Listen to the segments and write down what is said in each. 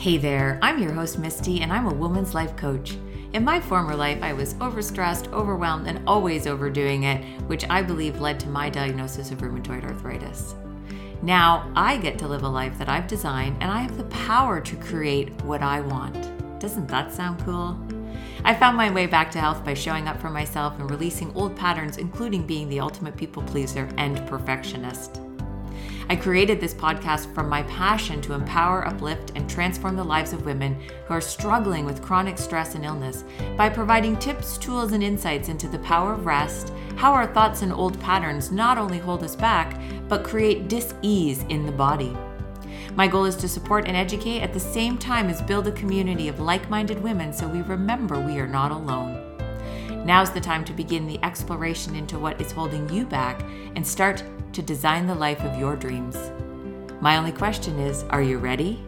Hey there, I'm your host, Misty, and I'm a woman's life coach. In my former life, I was overstressed, overwhelmed, and always overdoing it, which I believe led to my diagnosis of rheumatoid arthritis. Now, I get to live a life that I've designed, and I have the power to create what I want. Doesn't that sound cool? I found my way back to health by showing up for myself and releasing old patterns, including being the ultimate people pleaser and perfectionist. I created this podcast from my passion to empower, uplift, and transform the lives of women who are struggling with chronic stress and illness by providing tips, tools, and insights into the power of rest, how our thoughts and old patterns not only hold us back, but create dis ease in the body. My goal is to support and educate at the same time as build a community of like minded women so we remember we are not alone. Now's the time to begin the exploration into what is holding you back and start to design the life of your dreams. My only question is are you ready?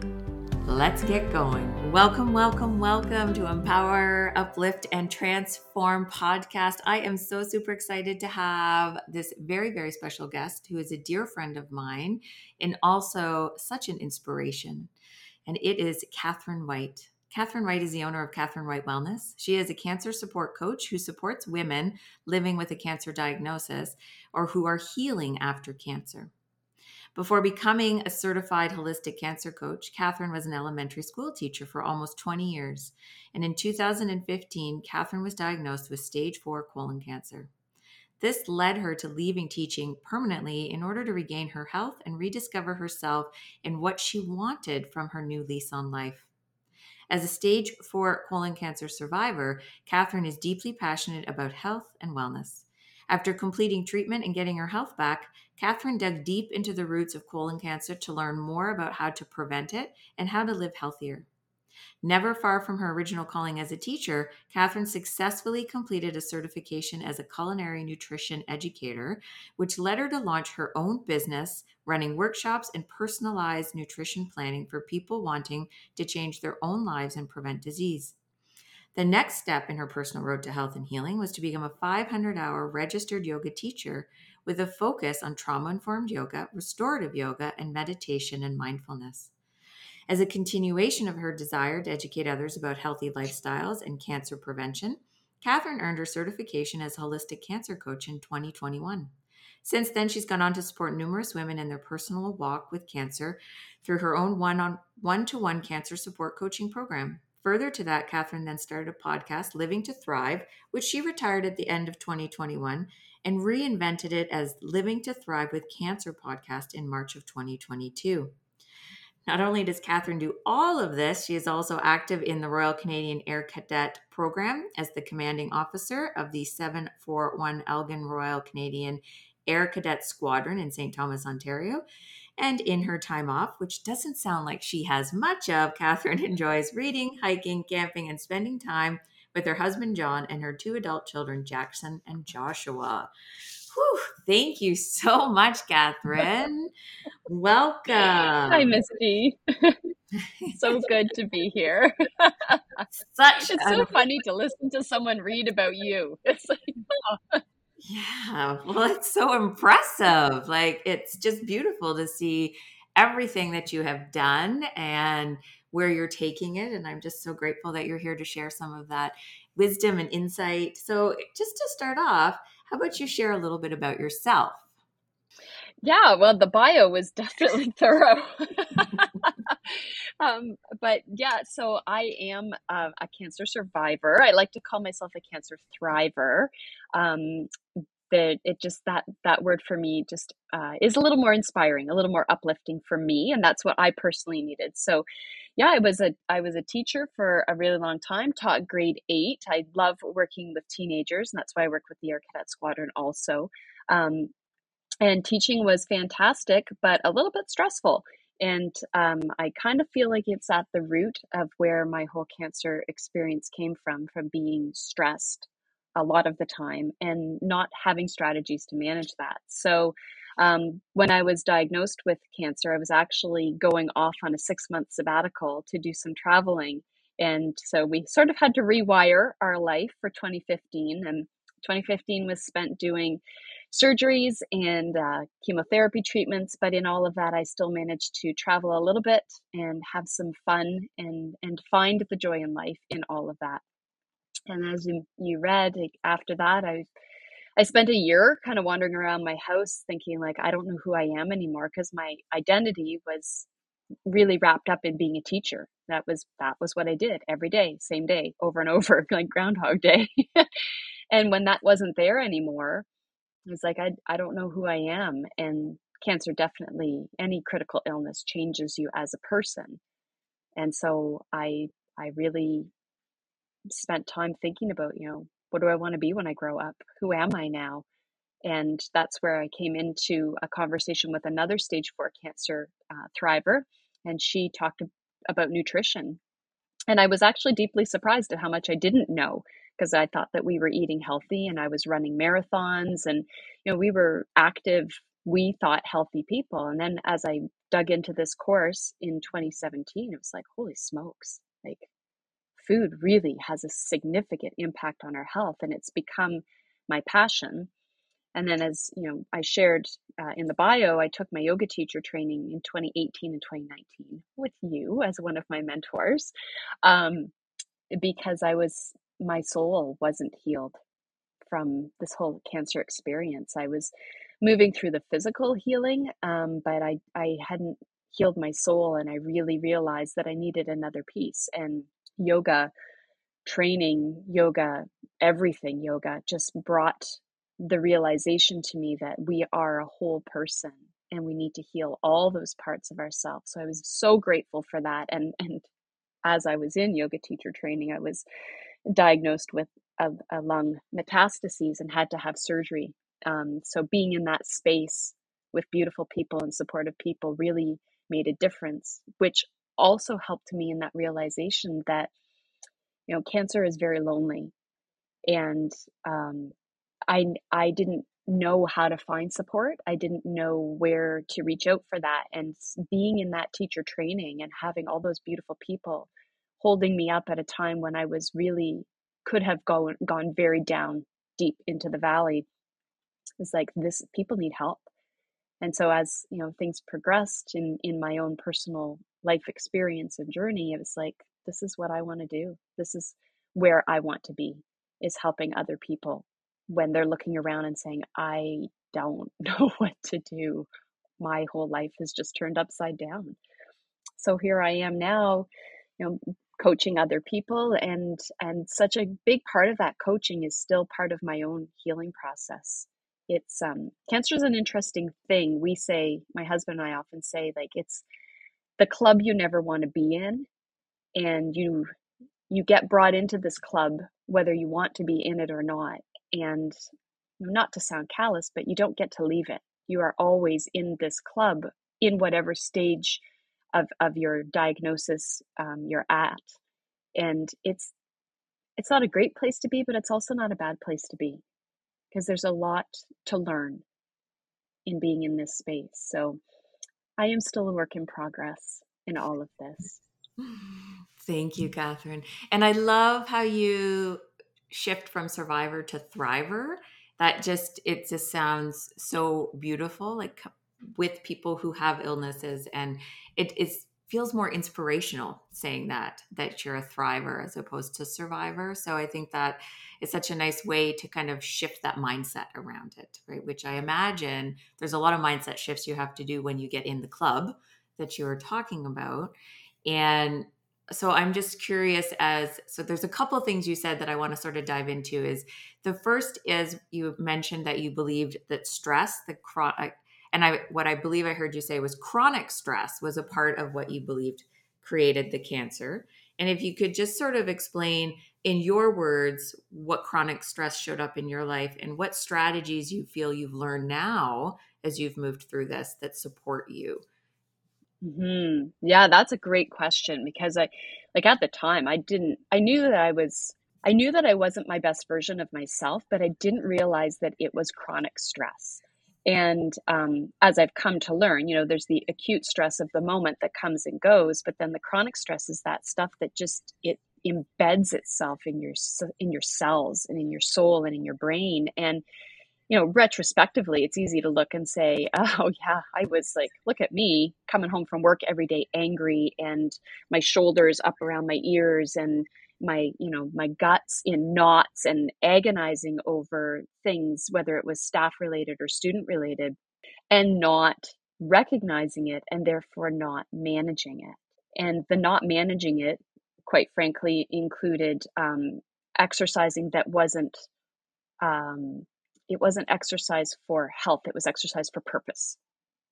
Let's get going. Welcome, welcome, welcome to Empower, Uplift, and Transform podcast. I am so super excited to have this very, very special guest who is a dear friend of mine and also such an inspiration. And it is Kathryn White. Kathryn White is the owner of Kathryn White Wellness. She is a cancer support coach who supports women living with a cancer diagnosis or who are healing after cancer. Before becoming a certified holistic cancer coach, Kathryn was an elementary school teacher for almost 20 years. And in 2015, Kathryn was diagnosed with stage four colon cancer. This led her to leaving teaching permanently in order to regain her health and rediscover herself and what she wanted from her new lease on life. As a stage four colon cancer survivor, Kathryn is deeply passionate about health and wellness. After completing treatment and getting her health back, Kathryn dug deep into the roots of colon cancer to learn more about how to prevent it and how to live healthier. Never far from her original calling as a teacher, Kathryn successfully completed a certification as a culinary nutrition educator, which led her to launch her own business, running workshops and personalized nutrition planning for people wanting to change their own lives and prevent disease. The next step in her personal road to health and healing was to become a 500 hour registered yoga teacher with a focus on trauma informed yoga, restorative yoga, and meditation and mindfulness. As a continuation of her desire to educate others about healthy lifestyles and cancer prevention, Kathryn earned her certification as holistic cancer coach in 2021. Since then, she's gone on to support numerous women in their personal walk with cancer through her own one on one to one cancer support coaching program. Further to that, Kathryn then started a podcast, Living to Thrive, which she retired at the end of 2021 and reinvented it as Living to Thrive with Cancer podcast in March of 2022. Not only does Kathryn do all of this, she is also active in the Royal Canadian Air Cadet program as the commanding officer of the 741 Elgin Royal Canadian Air Cadet Squadron in St. Thomas, Ontario. And in her time off, which doesn't sound like she has much of, Kathryn enjoys reading, hiking, camping, and spending time with her husband John and her two adult children, Jackson and Joshua. Whew, thank you so much, Kathryn. Welcome. Hi, Misty. so good to be here. Such it's so funny to listen to someone read about you. It's like, oh. Yeah, well, it's so impressive. Like, it's just beautiful to see everything that you have done and where you're taking it. And I'm just so grateful that you're here to share some of that wisdom and insight. So, just to start off, how about you share a little bit about yourself? Yeah, well, the bio was definitely thorough. um, but yeah, so I am uh, a cancer survivor. I like to call myself a cancer thriver. Um, that it just that that word for me just uh, is a little more inspiring, a little more uplifting for me, and that's what I personally needed. So, yeah, I was a I was a teacher for a really long time. Taught grade eight. I love working with teenagers, and that's why I work with the Air Cadet Squadron also. Um, and teaching was fantastic, but a little bit stressful. And um, I kind of feel like it's at the root of where my whole cancer experience came from, from being stressed a lot of the time and not having strategies to manage that. So, um, when I was diagnosed with cancer, I was actually going off on a six month sabbatical to do some traveling. And so we sort of had to rewire our life for 2015. And 2015 was spent doing surgeries and uh, chemotherapy treatments. But in all of that, I still managed to travel a little bit and have some fun and and find the joy in life in all of that. And as you, read after that, I I spent a year kind of wandering around my house thinking like I don't know who I am anymore because my identity was really wrapped up in being a teacher. That was that was what I did every day, same day, over and over, like Groundhog Day. and when that wasn't there anymore, I was like, I I don't know who I am. And cancer definitely, any critical illness changes you as a person. And so I I really spent time thinking about, you know, what do I want to be when I grow up? Who am I now? And that's where I came into a conversation with another stage four cancer uh, thriver, and she talked about nutrition. And I was actually deeply surprised at how much I didn't know because I thought that we were eating healthy and I was running marathons and you know we were active we thought healthy people. And then as I dug into this course in 2017 it was like holy smokes. Like food really has a significant impact on our health and it's become my passion. And then as you know i shared uh, in the bio i took my yoga teacher training in 2018 and 2019 with you as one of my mentors um, because i was my soul wasn't healed from this whole cancer experience i was moving through the physical healing um, but I, I hadn't healed my soul and i really realized that i needed another piece and yoga training, yoga, everything yoga just brought the realization to me that we are a whole person and we need to heal all those parts of ourselves. So I was so grateful for that. And and as I was in yoga teacher training, I was diagnosed with a, a lung metastases and had to have surgery. Um, so being in that space with beautiful people and supportive people really made a difference, which also helped me in that realization that you know cancer is very lonely. And um, i i didn't know how to find support. I didn't know where to reach out for that. And being in that teacher training and having all those beautiful people holding me up at a time when i was really could have gone gone very down deep into the valley. It's like this people need help. And so as you know things progressed in in my own personal life experience and journey it was like this is what i want to do. This is where i want to be is helping other people. When they're looking around and saying i don't know what to do. My whole life has just turned upside down. So here i am now you know coaching other people and and such a big part of that coaching is still part of my own healing process. It's um cancer is an interesting thing. We say my husband and i often say like it's the club you never want to be in and you you get brought into this club whether you want to be in it or not. And not to sound callous but you don't get to leave it. You are always in this club in whatever stage of, of your diagnosis um, you're at and it's it's not a great place to be but it's also not a bad place to be because there's a lot to learn in being in this space. So I am still a work in progress in all of this. Thank you, Kathryn. And I love how you shift from survivor to thriver. That just, it just sounds so beautiful, like with people who have illnesses. And it is feels more inspirational saying that that you're a thriver as opposed to survivor so i think that is such a nice way to kind of shift that mindset around it right which i imagine there's a lot of mindset shifts you have to do when you get in the club that you were talking about and so i'm just curious as so there's a couple things you said that i want to sort of dive into is the first is you mentioned that you believed that stress the chronic and I what I believe I heard you say was chronic stress was a part of what you believed created the cancer. And if you could just sort of explain in your words what chronic stress showed up in your life and what strategies you feel you've learned now as you've moved through this that support you. hmm Yeah, that's a great question because I, like at the time, I didn't, I knew that I was, I knew that I wasn't my best version of myself, but I didn't realize that it was chronic stress. And um, as I've come to learn, you know, there's the acute stress of the moment that comes and goes, but then the chronic stress is that stuff that just it embeds itself in your in your cells and in your soul and in your brain. And you know, retrospectively, it's easy to look and say, oh, yeah, I was like, look at me coming home from work every day angry and my shoulders up around my ears and my, you know, my guts in knots and agonizing over things, whether it was staff related or student related, and not recognizing it and therefore not managing it. And the not managing it, quite frankly, included um, exercising that wasn't um, it wasn't exercise for health it was exercise for purpose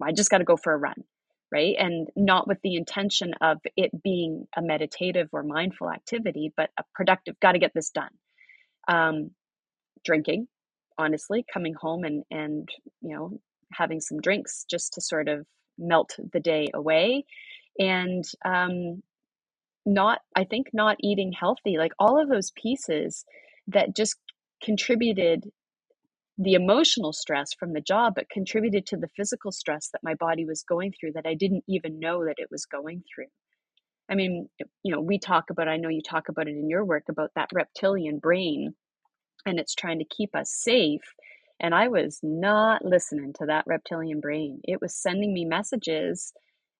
i just got to go for a run right? And not with the intention of it being a meditative or mindful activity but a productive got to get this done. Um, drinking honestly coming home and and you know having some drinks just to sort of melt the day away. And um, not i think not eating healthy like all of those pieces that just contributed the emotional stress from the job, but contributed to the physical stress that my body was going through that I didn't even know that it was going through. I mean, you know, we talk about, I know you talk about it in your work about that reptilian brain and it's trying to keep us safe. And I was not listening to that reptilian brain. It was sending me messages.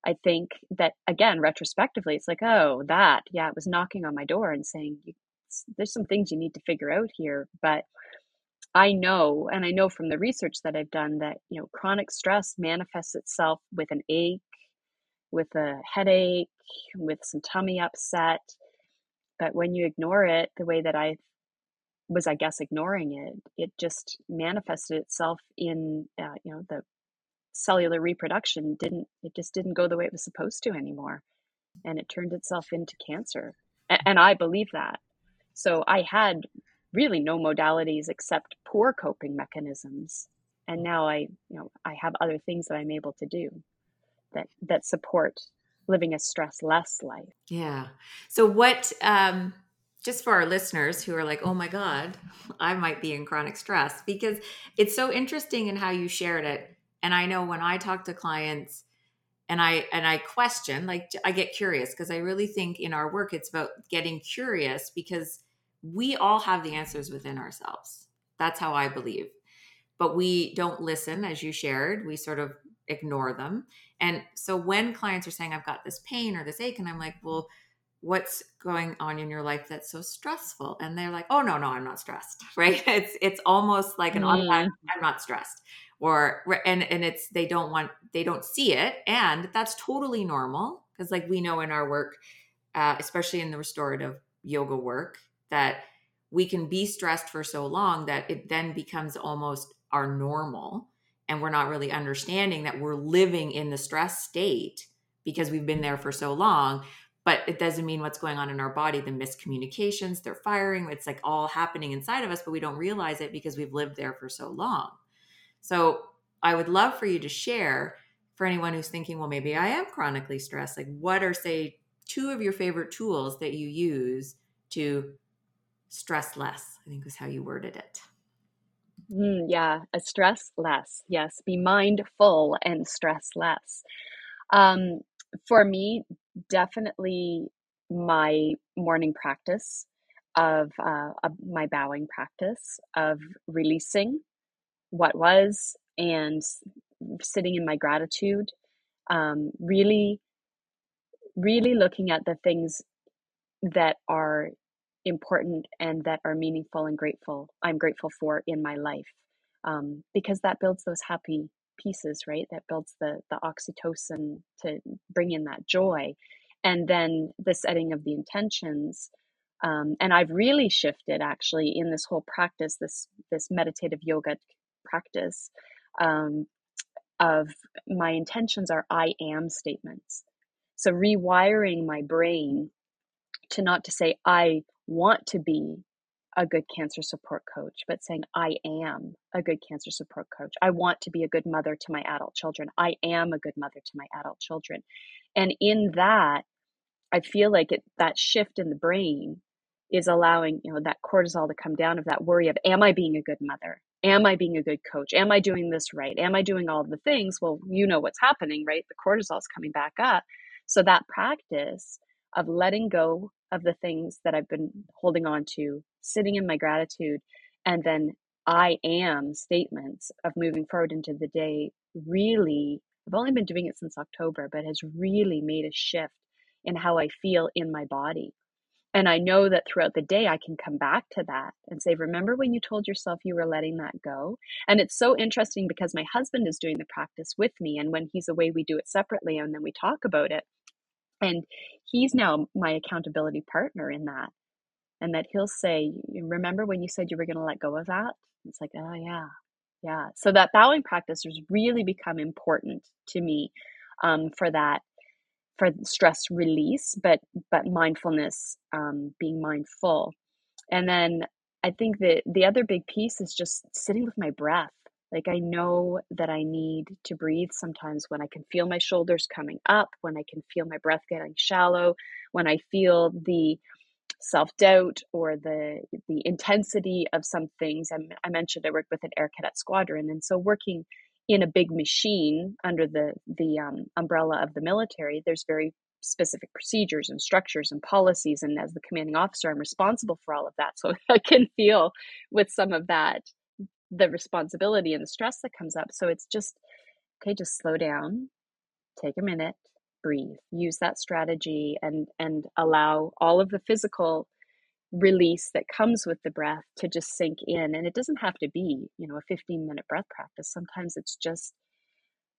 I think that, again, retrospectively, it's like, oh, that, yeah, it was knocking on my door and saying, there's some things you need to figure out here. But I know, and I know from the research that I've done that, you know, chronic stress manifests itself with an ache, with a headache, with some tummy upset. But when you ignore it the way that I was, I guess, ignoring it, it just manifested itself in, uh, you know, the cellular reproduction didn't, it just didn't go the way it was supposed to anymore. And it turned itself into cancer. And I believe that. So I had really no modalities except poor coping mechanisms. And now i you know i have other things that i'm able to do that that support living a stress less life. Yeah. So what um just for our listeners who are like oh my god i might be in chronic stress because it's so interesting in how you shared it. And i know when i talk to clients and i and i question like i get curious because i really think in our work it's about getting curious because we all have the answers within ourselves. That's how I believe. But we don't listen, as you shared. We sort of ignore them. And so when clients are saying, I've got this pain or this ache, and I'm like, well, what's going on in your life that's so stressful? And they're like, oh no, no, I'm not stressed. Right. It's it's almost like an mm. automatic, I'm not stressed. Or and and it's they don't want they don't see it. And that's totally normal. Because like we know in our work, uh, especially in the restorative yoga work, that we can be stressed for so long that it then becomes almost our normal. And we're not really understanding that we're living in the stress state because we've been there for so long. But it doesn't mean what's going on in our body the miscommunications they're firing it's like all happening inside of us but we don't realize it because we've lived there for so long. So i would love for you to share for anyone who's thinking well maybe i am chronically stressed like what are say two of your favorite tools that you use to stress less, I think was how you worded it. Mm, yeah, a stress less. Yes, be mindful and stress less. Um, for me, definitely my morning practice of, uh, my bowing practice of releasing what was and sitting in my gratitude. Um, really, really looking at the things that are important and that are meaningful and grateful i'm grateful for in my life um, because that builds those happy pieces right? That builds the the oxytocin to bring in that joy. And then the setting of the intentions um, and i've really shifted actually in this whole practice this this meditative yoga practice um, of my intentions are i am statements. So rewiring my brain to not to say i want to be a good cancer support coach, but saying, I am a good cancer support coach. I want to be a good mother to my adult children. I am a good mother to my adult children. And in that, I feel like it, that shift in the brain is allowing, you know, that cortisol to come down of that worry of, am I being a good mother? Am I being a good coach? Am I doing this right? Am I doing all the things? Well, you know what's happening, right? The cortisol is coming back up. So that practice of letting go of the things that I've been holding on to, sitting in my gratitude, and then I am statements of moving forward into the day really, I've only been doing it since October, but has really made a shift in how I feel in my body. And I know that throughout the day, I can come back to that and say, Remember when you told yourself you were letting that go? And it's so interesting because my husband is doing the practice with me. And when he's away, we do it separately and then we talk about it. And he's now my accountability partner in that. And that he'll say, Remember when you said you were going to let go of that? It's like, Oh, yeah. Yeah. So that bowing practice has really become important to me um, for that for stress release, but but mindfulness, um, being mindful, and then I think that the other big piece is just sitting with my breath. Like I know that I need to breathe sometimes when I can feel my shoulders coming up, when I can feel my breath getting shallow, when I feel the self doubt or the the intensity of some things. I, I mentioned I work with an air cadet squadron, and so working in a big machine under the the um, umbrella of the military, there's very specific procedures and structures and policies. And as the commanding officer, I'm responsible for all of that. So I can feel with some of that the responsibility and the stress that comes up. So it's just okay, just slow down, take a minute, breathe, use that strategy, and and allow all of the physical release that comes with the breath to just sink in. And it doesn't have to be you know a 15 minute breath practice. Sometimes it's just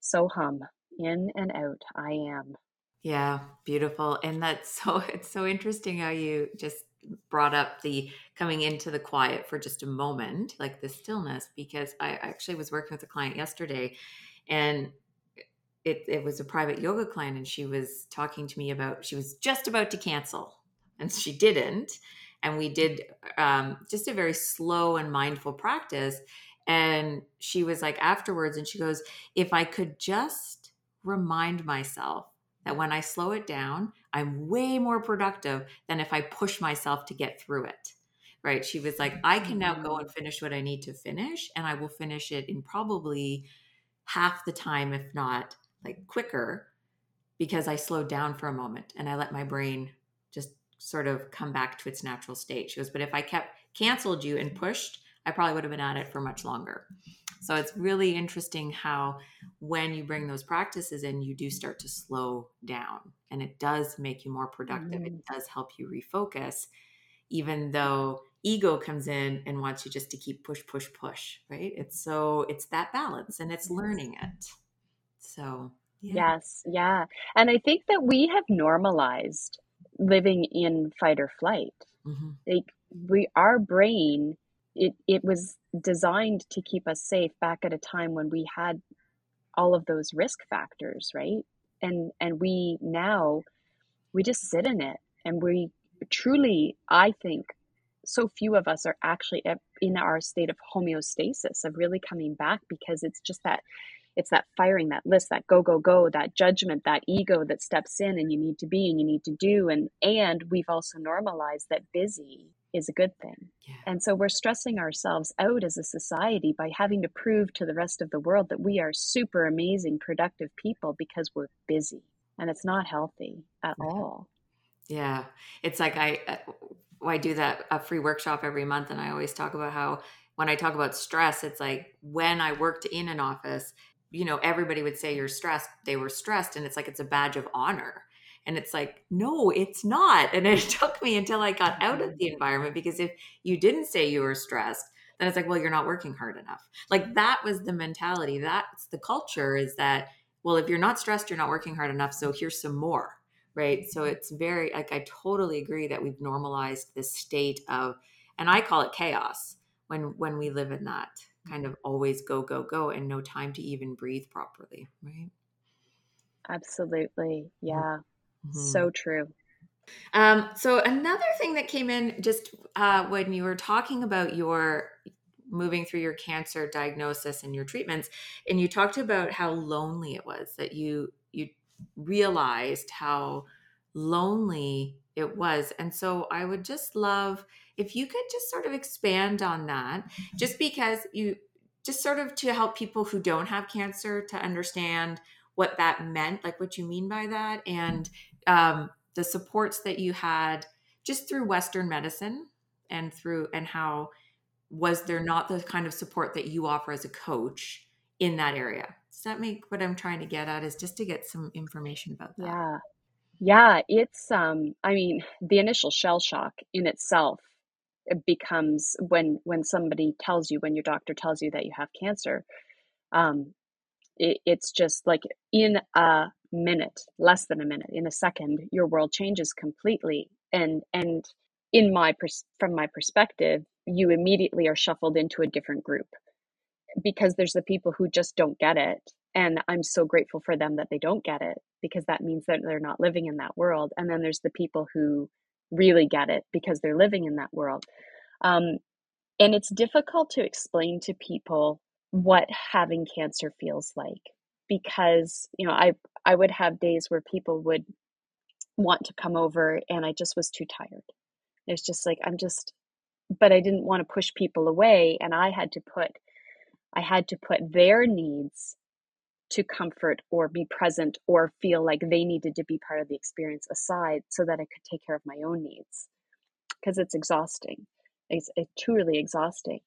so hum in and out i am. Yeah beautiful. And that's so it's so interesting how you just brought up the coming into the quiet for just a moment like the stillness because i actually was working with a client yesterday and it, it was a private yoga client and she was talking to me about she was just about to cancel and she didn't and we did um, just a very slow and mindful practice and she was like afterwards and she goes if i could just remind myself that when i slow it down i'm way more productive than if i push myself to get through it right she was like i can now go and mm-hmm. finish what i need to finish and i will finish it in probably half the time if not like quicker because i slowed down for a moment and i let my brain just sort of come back to its natural state. She goes, but if I kept canceled you and pushed, I probably would have been at it for much longer. So it's really interesting how when you bring those practices in, you do start to slow down and it does make you more productive. Mm-hmm. It does help you refocus, even though ego comes in and wants you just to keep push, push, push, right? It's so, it's that balance and it's learning it. So, yeah. yes, yeah. And I think that we have normalized living in fight or flight. Mm-hmm. Like we, our brain, it it was designed to keep us safe back at a time when we had all of those risk factors, right? And and we now we just sit in it, and we truly, I think, so few of us are actually in our state of homeostasis of really coming back because it's just that it's that firing that list that go go go that judgment that ego that steps in and you need to be and you need to do and and we've also normalized that busy is a good thing yeah. and so we're stressing ourselves out as a society by having to prove to the rest of the world that we are super amazing productive people because we're busy and it's not healthy at yeah. all yeah it's like i uh, I do that a free workshop every month and I always talk about how when I talk about stress, it's like when I worked in an office, you know, everybody would say you're stressed. They were stressed. And it's like, it's a badge of honor. And it's like, no, it's not. And it took me until I got out of mm-hmm. the environment because if you didn't say you were stressed, then it's like, well, you're not working hard enough. Like that was the mentality. That's the culture is that, well, if you're not stressed, you're not working hard enough. So here's some more. Right. So mm-hmm. it's very, like, I totally agree that we've normalized this state of, and I call it chaos when, when we live in that kind of mm-hmm. always go go go and no time to even breathe properly right absolutely yeah mm-hmm. so true um, so another thing that came in just uh, when you were talking about your moving through your cancer diagnosis and your treatments and you talked about how lonely it was that you you realized how lonely it was and so i would just love if you could just sort of expand on that, just because you just sort of to help people who don't have cancer to understand what that meant, like what you mean by that, and um, the supports that you had just through Western medicine and through and how was there not the kind of support that you offer as a coach in that area? Does that make what I'm trying to get at is just to get some information about that? Yeah. Yeah, it's um I mean, the initial shell shock in itself it becomes when when somebody tells you when your doctor tells you that you have cancer um it, it's just like in a minute less than a minute in a second your world changes completely. And and in my pers- from my perspective you immediately are shuffled into a different group because there's the people who just don't get it. And i'm so grateful for them that they don't get it because that means that they're not living in that world. And then there's the people who really get it because they're living in that world. Um, and it's difficult to explain to people what having cancer feels like because you know i i would have days where people would want to come over and i just was too tired. It's just like i'm just but i didn't want to push people away and i had to put i had to put their needs to comfort or be present or feel like they needed to be part of the experience aside so that i could take care of my own needs. Because it's exhausting. It's, it's truly exhausting.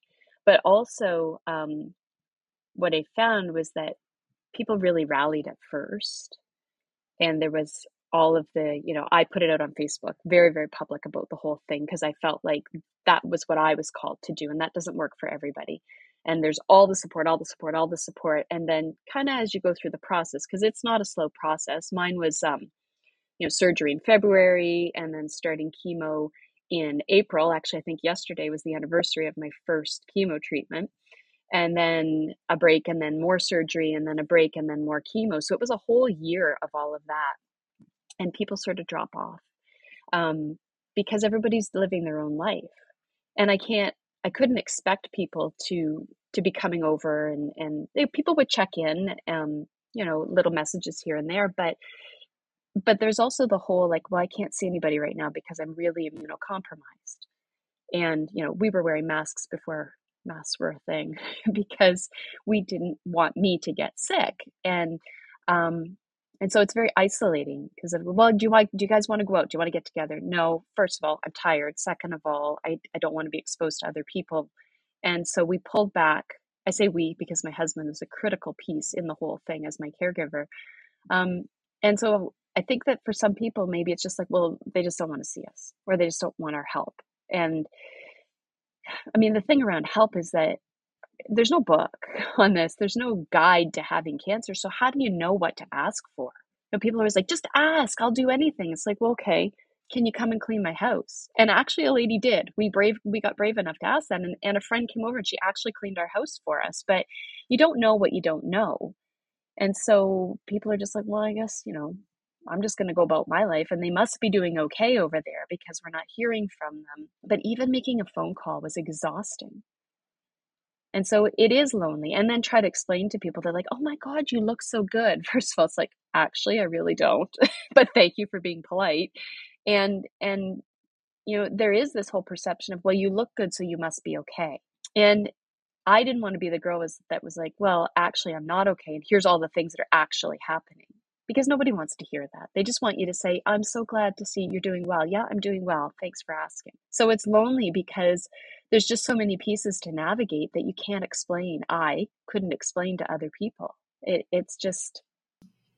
But also um, what I found was that people really rallied at first. And there was all of the, you know, I put it out on Facebook, very, very public about the whole thing because I felt like that was what I was called to do. And that doesn't work for everybody. And there's all the support, all the support, all the support. And then kind of as you go through the process, because it's not a slow process. Mine was, um, you know, surgery in February and then starting chemo in April. Actually, I think yesterday was the anniversary of my first chemo treatment and then a break and then more surgery and then a break and then more chemo. So it was a whole year of all of that and people sort of drop off um, because everybody's living their own life. And i can't i couldn't expect people to to be coming over and and they, people would check in um you know little messages here and there but but there's also the whole like well i can't see anybody right now because i'm really immunocompromised. And you know we were wearing masks before masks were a thing because we didn't want me to get sick. And um and so it's very isolating because of well do you like do you guys want to go out? Do you want to get together? No first of all i'm tired. Second of all i, I don't want to be exposed to other people. And so we pulled back. I say we because my husband is a critical piece in the whole thing as my caregiver. Um, and so i think that for some people maybe it's just like well they just don't want to see us or they just don't want our help. And I mean, the thing around help is that there's no book on this. There's no guide to having cancer. So how do you know what to ask for? You know, people are always like, just ask, I'll do anything. It's like, well, okay, can you come and clean my house? And actually a lady did. We brave we got brave enough to ask that and, and a friend came over and she actually cleaned our house for us. But you don't know what you don't know. And so people are just like, well, I guess, you know, I'm just going to go about my life and they must be doing okay over there because we're not hearing from them. But even making a phone call was exhausting. And so it is lonely. And then try to explain to people, they're like, oh my God, you look so good. First of all, it's like, actually, I really don't. but thank you for being polite. And, and, you know, there is this whole perception of, well, you look good, so you must be okay. And I didn't want to be the girl was, that was like, well, actually, I'm not okay. And here's all the things that are actually happening because nobody wants to hear that. They just want you to say, I'm so glad to see you're doing well. Yeah, I'm doing well. Thanks for asking. So it's lonely because there's just so many pieces to navigate that you can't explain. I couldn't explain to other people. It, it's just,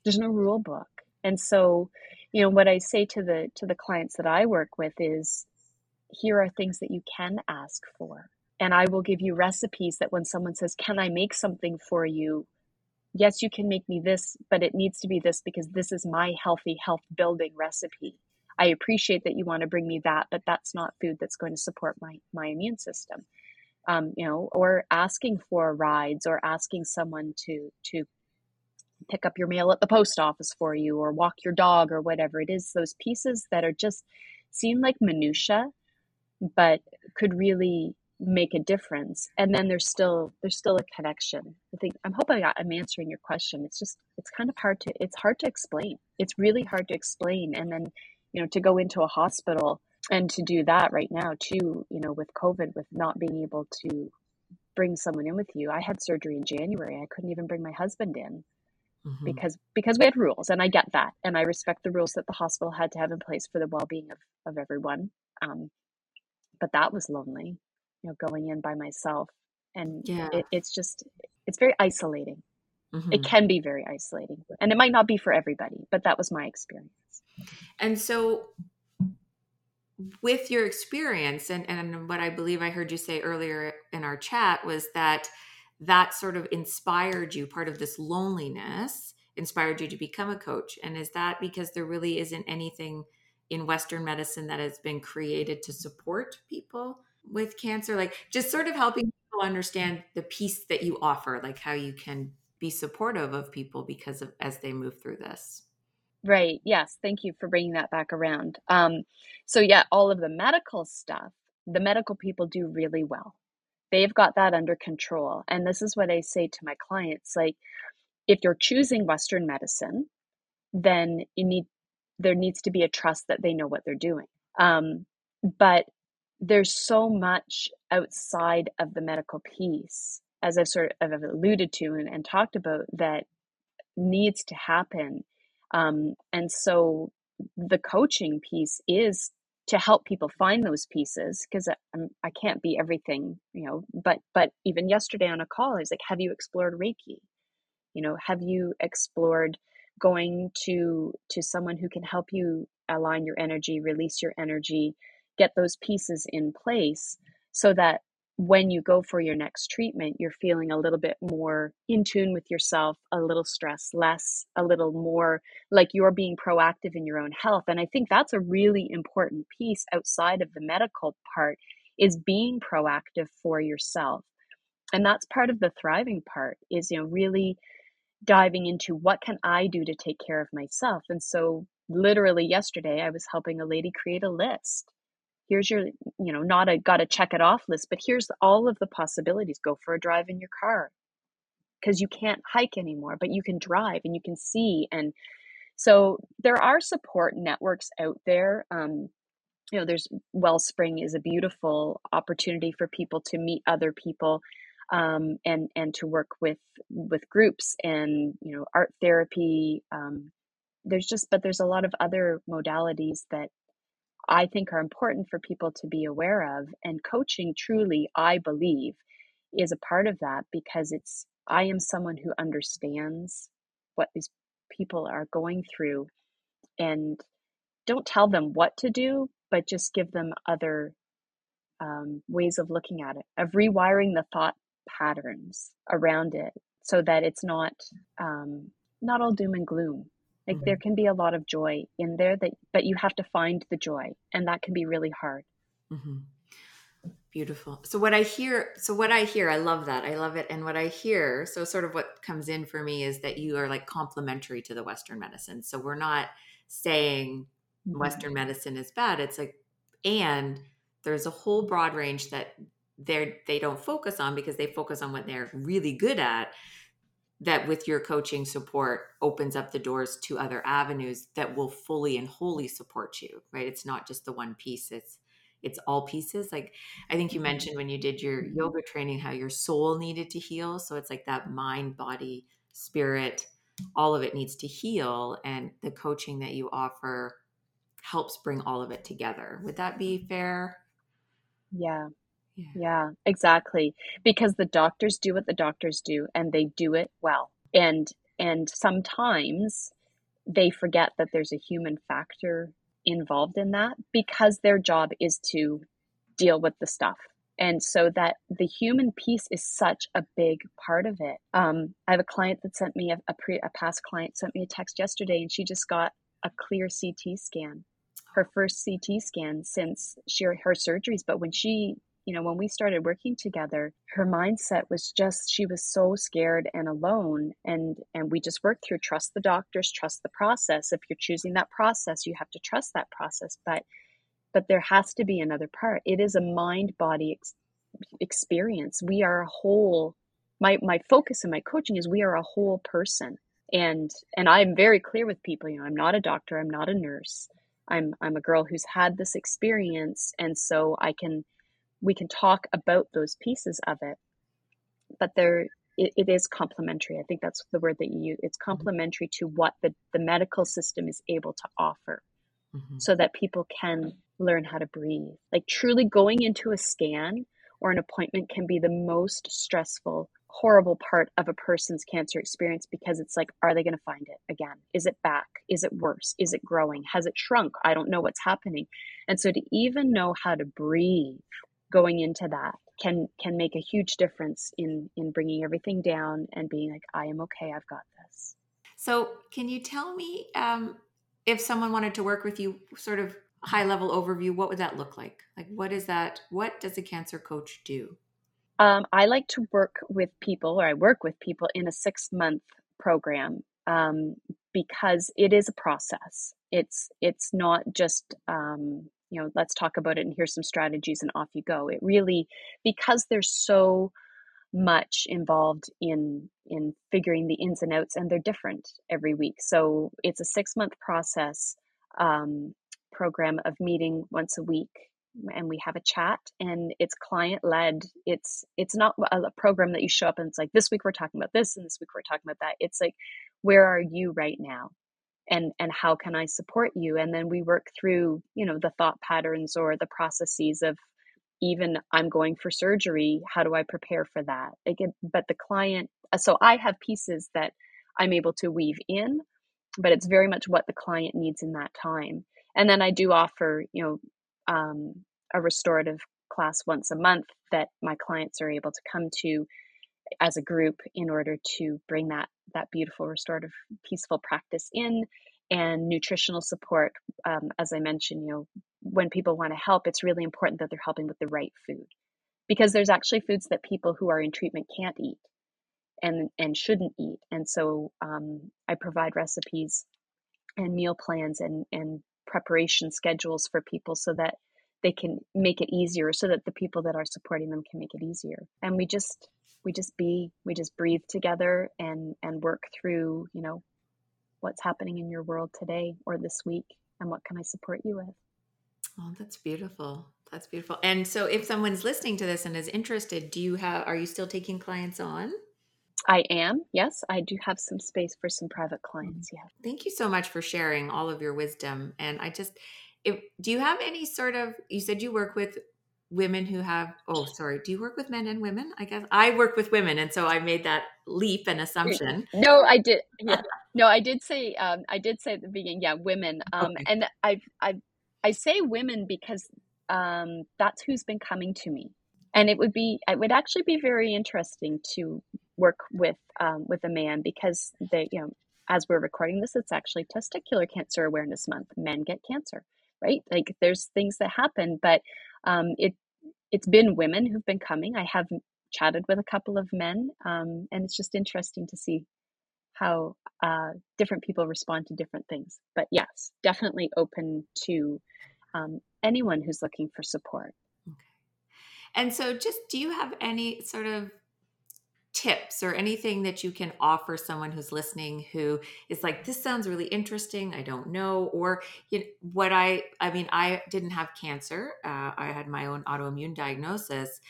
there's no rule book. And so, you know, what I say to the to the clients that I work with is here are things that you can ask for. And I will give you recipes that when someone says, Can I make something for you? Yes, you can make me this, but it needs to be this because this is my healthy, health building recipe. I appreciate that you want to bring me that, but that's not food that's going to support my, my immune system. Um, you know, or asking for rides or asking someone to, to pick up your mail at the post office for you or walk your dog or whatever it is, those pieces that are just seem like minutia, but could really make a difference. And then there's still there's still a connection. I think i'm hoping i'm answering your question. It's just it's kind of hard to it's hard to explain. It's really hard to explain. And then you know to go into a hospital and to do that right now too you know with covid with not being able to bring someone in with you. I had surgery in january. I couldn't even bring my husband in mm-hmm. because because we had rules and i get that. And i respect the rules that the hospital had to have in place for the well-being of, of everyone. Um, but that was lonely you know going in by myself and yeah. it, it's just it's very isolating mm-hmm. it can be very isolating and it might not be for everybody but that was my experience and so with your experience and, and what i believe i heard you say earlier in our chat was that that sort of inspired you part of this loneliness inspired you to become a coach and is that because there really isn't anything in western medicine that has been created to support people with cancer like just sort of helping people understand the piece that you offer like how you can be supportive of people because of as they move through this. Right. Yes. Thank you for bringing that back around. Um so yeah all of the medical stuff the medical people do really well. They've got that under control. And this is what i say to my clients like if you're choosing western medicine then you need there needs to be a trust that they know what they're doing. Um, but there's so much outside of the medical piece, as I've sort of alluded to and, and talked about, that needs to happen. Um, and so the coaching piece is to help people find those pieces because I, I can't be everything, you know. But but even yesterday on a call, I was like, "Have you explored Reiki? You know, have you explored going to to someone who can help you align your energy, release your energy, get those pieces in place so that when you go for your next treatment, you're feeling a little bit more in tune with yourself, a little stress less, a little more like you're being proactive in your own health. And I think that's a really important piece outside of the medical part is being proactive for yourself. And that's part of the thriving part is, you know, really diving into what can I do to take care of myself. And so literally yesterday I was helping a lady create a list here's your you know not a got to check it off list but here's all of the possibilities. Go for a drive in your car. Because you can't hike anymore but you can drive and you can see and so there are support networks out there um, you know there's wellspring is a beautiful opportunity for people to meet other people um, and and to work with with groups and you know art therapy um, there's just but there's a lot of other modalities that I think are important for people to be aware of. And coaching truly, I believe, is a part of that because it's, I am someone who understands what these people are going through and don't tell them what to do, but just give them other um, ways of looking at it, of rewiring the thought patterns around it so that it's not um, not all doom and gloom like mm-hmm. there can be a lot of joy in there that but you have to find the joy and that can be really hard. Mm-hmm. Beautiful. So what I hear, so what I hear, I love that. I love it. And what I hear, so sort of what comes in for me is that you are like complementary to the Western medicine. So we're not saying mm-hmm. Western medicine is bad. It's like, and there's a whole broad range that they're they don't focus on because they focus on what they're really good at that with your coaching support opens up the doors to other avenues that will fully and wholly support you right? It's not just the one piece it's it's all pieces. Like i think you mm-hmm. mentioned when you did your yoga training how your soul needed to heal so it's like that mind body spirit all of it needs to heal and the coaching that you offer helps bring all of it together. Would that be fair? Yeah yeah. yeah, exactly. Because the doctors do what the doctors do and they do it well. And and sometimes they forget that there's a human factor involved in that because their job is to deal with the stuff. And so that the human piece is such a big part of it. Um, I have a client that sent me a, a, pre, a past client sent me a text yesterday, and she just got a clear CT scan, her first CT scan since she her surgeries. But when she you know, when we started working together, her mindset was just she was so scared and alone and and we just worked through trust the doctors, trust the process. If you're choosing that process, you have to trust that process, but but there has to be another part. It is a mind body ex- experience. We are a whole my my focus in my coaching is we are a whole person. And and I'm very clear with people, you know, I'm not a doctor, I'm not a nurse. I'm I'm a girl who's had this experience and so I can we can talk about those pieces of it but there it, it is complementary. I think that's the word that you use. It's mm-hmm. complementary to what the, the medical system is able to offer mm-hmm. so that people can learn how to breathe. Like truly going into a scan or an appointment can be the most stressful horrible part of a person's cancer experience because it's like are they going to find it again? Is it back? Is it worse? Is it growing? Has it shrunk? I don't know what's happening. And so to even know how to breathe going into that can can make a huge difference in in bringing everything down and being like i am okay i've got this. So can you tell me um, if someone wanted to work with you sort of high level overview what would that look like? Like what is that what does a cancer coach do? Um, i like to work with people or i work with people in a six month program um, because it is a process. It's it's not just um, you know let's talk about it and here's some strategies and off you go. It really because there's so much involved in in figuring the ins and outs and they're different every week. So it's a six month process um, program of meeting once a week and we have a chat and it's client led it's it's not a program that you show up and it's like this week we're talking about this and this week we're talking about that. It's like where are you right now and and how can i support you? And then we work through you know the thought patterns or the processes of even i'm going for surgery. How do i prepare for that? Again, but the client so i have pieces that i'm able to weave in but it's very much what the client needs in that time. And then i do offer you know um, a restorative class once a month that my clients are able to come to as a group in order to bring that that beautiful restorative peaceful practice in and nutritional support um, as i mentioned you know when people want to help it's really important that they're helping with the right food. Because there's actually foods that people who are in treatment can't eat and and shouldn't eat and so um, i provide recipes and meal plans and and preparation schedules for people so that they can make it easier so that the people that are supporting them can make it easier. And we just we just be we just breathe together and and work through you know what's happening in your world today or this week and what can i support you with oh that's beautiful that's beautiful and so if someone's listening to this and is interested do you have are you still taking clients on I am. Yes, I do have some space for some private clients. Mm-hmm. Yeah. Thank you so much for sharing all of your wisdom. And I just, if, do you have any sort of, you said you work with women who have, oh, sorry, do you work with men and women? I guess I work with women. And so I made that leap and assumption. No, I did. Yeah. no, I did say, um, I did say at the beginning, yeah, women. Um, okay. And I, I, I say women because um, that's who's been coming to me. And it would be, it would actually be very interesting to work with um, with a man because they, you know, as we're recording this, it's actually Testicular Cancer Awareness Month. Men get cancer, right? Like there's things that happen, but um, it it's been women who've been coming. I have chatted with a couple of men, um, and it's just interesting to see how uh, different people respond to different things. But yes, definitely open to um, anyone who's looking for support. Okay. And so, just do you have any sort of tips or anything that you can offer someone who's listening who is like this sounds really interesting i don't know or you know, what i i mean i didn't have cancer uh, i had my own autoimmune diagnosis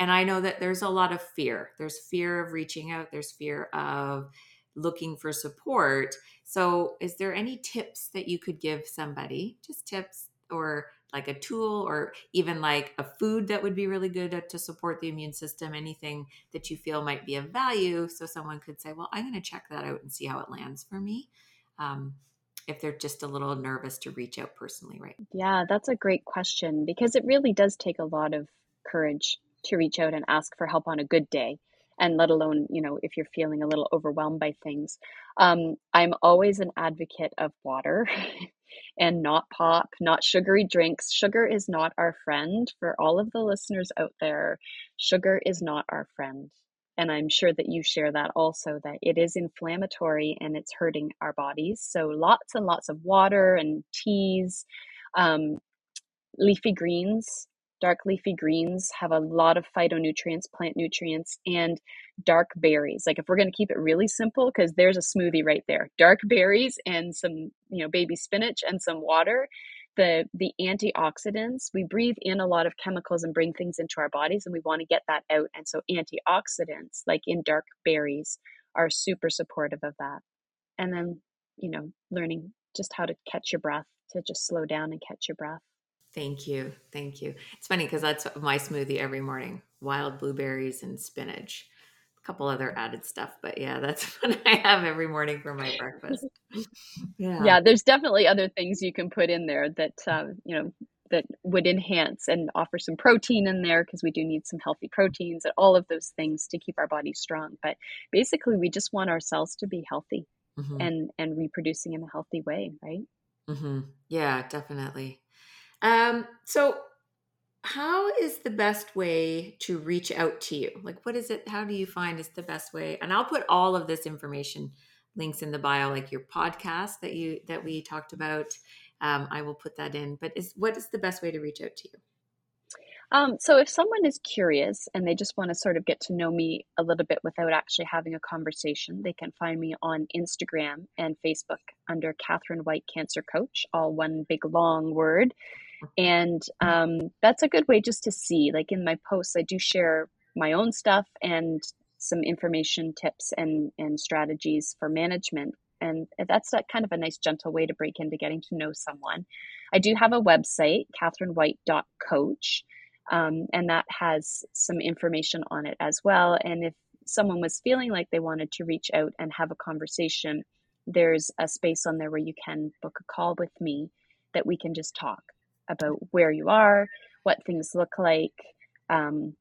and i know that there's a lot of fear. There's fear of reaching out there's fear of looking for support. So is there any tips that you could give somebody just tips or like a tool or even like a food that would be really good to support the immune system anything that you feel might be of value. So someone could say well i'm going to check that out and see how it lands for me um, if they're just a little nervous to reach out personally right? Yeah that's a great question because it really does take a lot of courage to reach out and ask for help on a good day and let alone you know if you're feeling a little overwhelmed by things um, i'm always an advocate of water and not pop, not sugary drinks. Sugar is not our friend. For all of the listeners out there, sugar is not our friend. And I'm sure that you share that also, that it is inflammatory and it's hurting our bodies. So lots and lots of water and teas, um, leafy greens Dark leafy greens have a lot of phytonutrients, plant nutrients, and dark berries. Like if we're going to keep it really simple, because there's a smoothie right there dark berries and some, you know, baby spinach and some water. The, the antioxidants, we breathe in a lot of chemicals and bring things into our bodies, and we want to get that out. And so, antioxidants, like in dark berries, are super supportive of that. And then, you know, learning just how to catch your breath, to just slow down and catch your breath. Thank you. Thank you. It's funny because that's my smoothie every morning wild blueberries and spinach a couple other added stuff but yeah that's what i have every morning for my breakfast yeah yeah there's definitely other things you can put in there that uh, you know that would enhance and offer some protein in there because we do need some healthy proteins and all of those things to keep our body strong but basically we just want our cells to be healthy mm-hmm. and and reproducing in a healthy way right mm-hmm. yeah definitely um so how is the best way to reach out to you like what is it how do you find is the best way and i'll put all of this information links in the bio like your podcast that you that we talked about um, I will put that in. But is what is the best way to reach out to you? Um, so if someone is curious and they just want to sort of get to know me a little bit without actually having a conversation, they can find me on Instagram and Facebook under Kathryn White Cancer Coach, all one big long word. And um, that's a good way just to see. Like in my posts, I do share my own stuff and some information, tips, and and strategies for management and that's kind of a nice gentle way to break into getting to know someone i do have a website kathrynwhite.coach um, and that has some information on it as well. And if someone was feeling like they wanted to reach out and have a conversation there's a space on there where you can book a call with me that we can just talk about where you are what things look like um,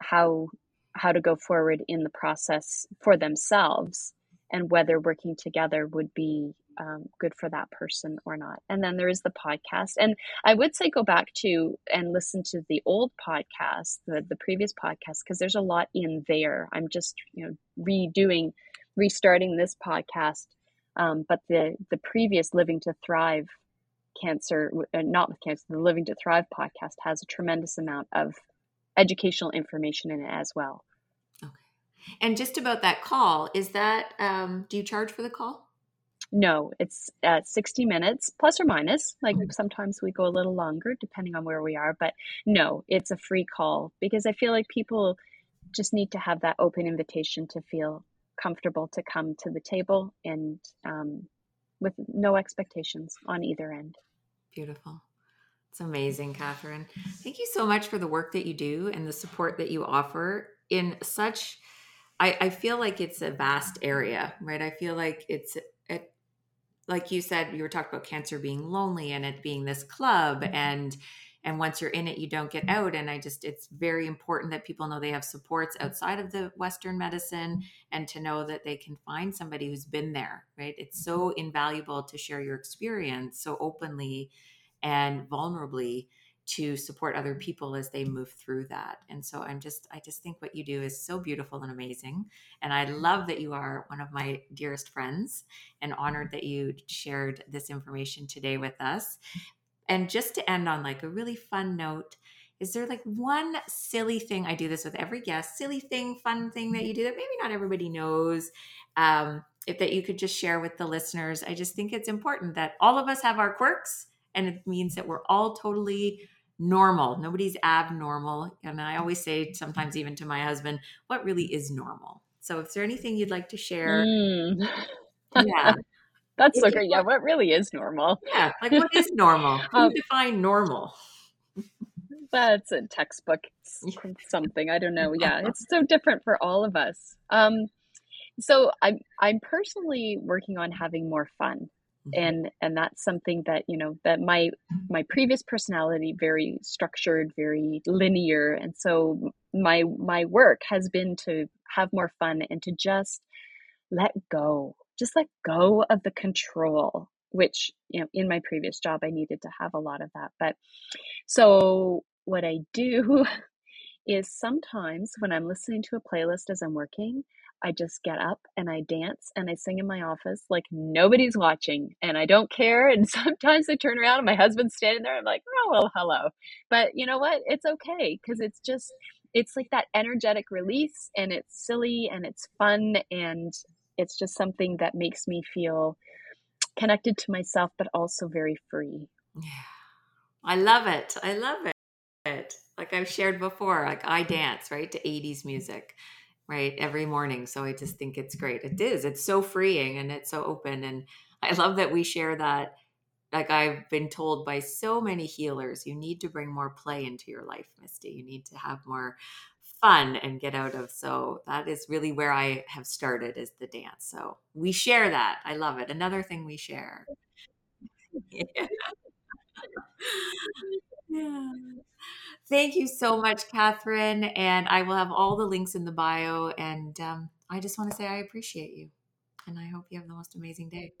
how how to go forward in the process for themselves and whether working together would be um, good for that person or not. And then there is the podcast. And I would say go back to and listen to the old podcast, the, the previous podcast, because there's a lot in there. I'm just, you know, redoing, restarting this podcast. Um, but the, the previous Living to Thrive cancer, uh, not with cancer, the Living to Thrive podcast has a tremendous amount of educational information in it as well. Okay. And just about that call, is that um, do you charge for the call? No, it's at 60 minutes plus or minus. Like mm-hmm. sometimes we go a little longer depending on where we are, but no, it's a free call because I feel like people just need to have that open invitation to feel comfortable to come to the table and um, with no expectations on either end. Beautiful. It's amazing, Kathryn. Thank you so much for the work that you do and the support that you offer in such I, I feel like it's a vast area, right? I feel like it's it, like you said, you were talking about cancer being lonely and it being this club mm-hmm. and and once you're in it you don't get out. And i just it's very important that people know they have supports outside of the western medicine and to know that they can find somebody who's been there right? It's mm-hmm. so invaluable to share your experience so openly and vulnerably to support other mm-hmm. people as they move through that. And so I'm just, I just think what you do is so beautiful and amazing. And I mm-hmm. love that you are one of my dearest friends and honored mm-hmm. that you shared this information today with us. And just to end on like a really fun note, is there like one silly thing? I do this with every guest, silly thing, fun thing that you do that maybe not everybody knows. Um, if that you could just share with the listeners, I just think it's important that all of us have our quirks and it means that we're all totally normal. Nobody's abnormal. And I always say, sometimes even to my husband, what really is normal? So, is there anything you'd like to share? Mm. Yeah. That's so great. Yeah, what really is normal? Yeah, like what is normal? Who um, define normal? That's a textbook something. I don't know. Yeah, it's so different for all of us. Um, so I'm I'm personally working on having more fun. Mm-hmm. and and that's something that you know that my my previous personality very structured very linear and so my my work has been to have more fun and to just let go just let go of the control which you know in my previous job i needed to have a lot of that but so what i do is sometimes when i'm listening to a playlist as i'm working I just get up and I dance and I sing in my office like nobody's watching and I don't care. And sometimes I turn around and my husband's standing there. I'm like, oh, well, hello. But you know what? It's okay because it's just, it's like that energetic release and it's silly and it's fun and it's just something that makes me feel connected to myself, but also very free. Yeah. I love it. I love it. Like I've shared before, like I dance, right, to 80s mm. music right every morning so i just think it's great it is it's so freeing and it's so open and i love that we share that like I've been told by so many healers, you need to bring more play into your life, Misty. You need to have more fun and get out of. So that is really where I have started is the dance. So we share that. I love it. Another thing we share. yeah. Thank you so much, Kathryn. And I will have all the links in the bio. And um, I just want to say I appreciate you. And I hope you have the most amazing day.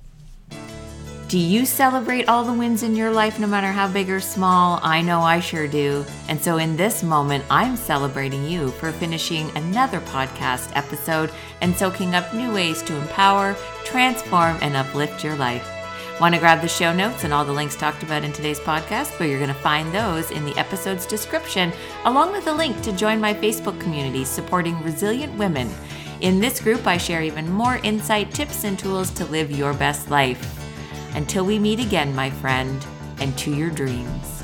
Do you celebrate all the wins in your life, no matter how big or small? I know I sure do. And so in this moment, I'm celebrating you for finishing another podcast episode and soaking up new ways to empower, transform, and uplift your life. Want to grab the show notes and all the links talked about in today's podcast? Well, you're going to find those in the episode's description, along with a link to join my Facebook community supporting resilient women. In this group, I share even more insight, tips, and tools to live your best life. Until we meet again, my friend, and to your dreams.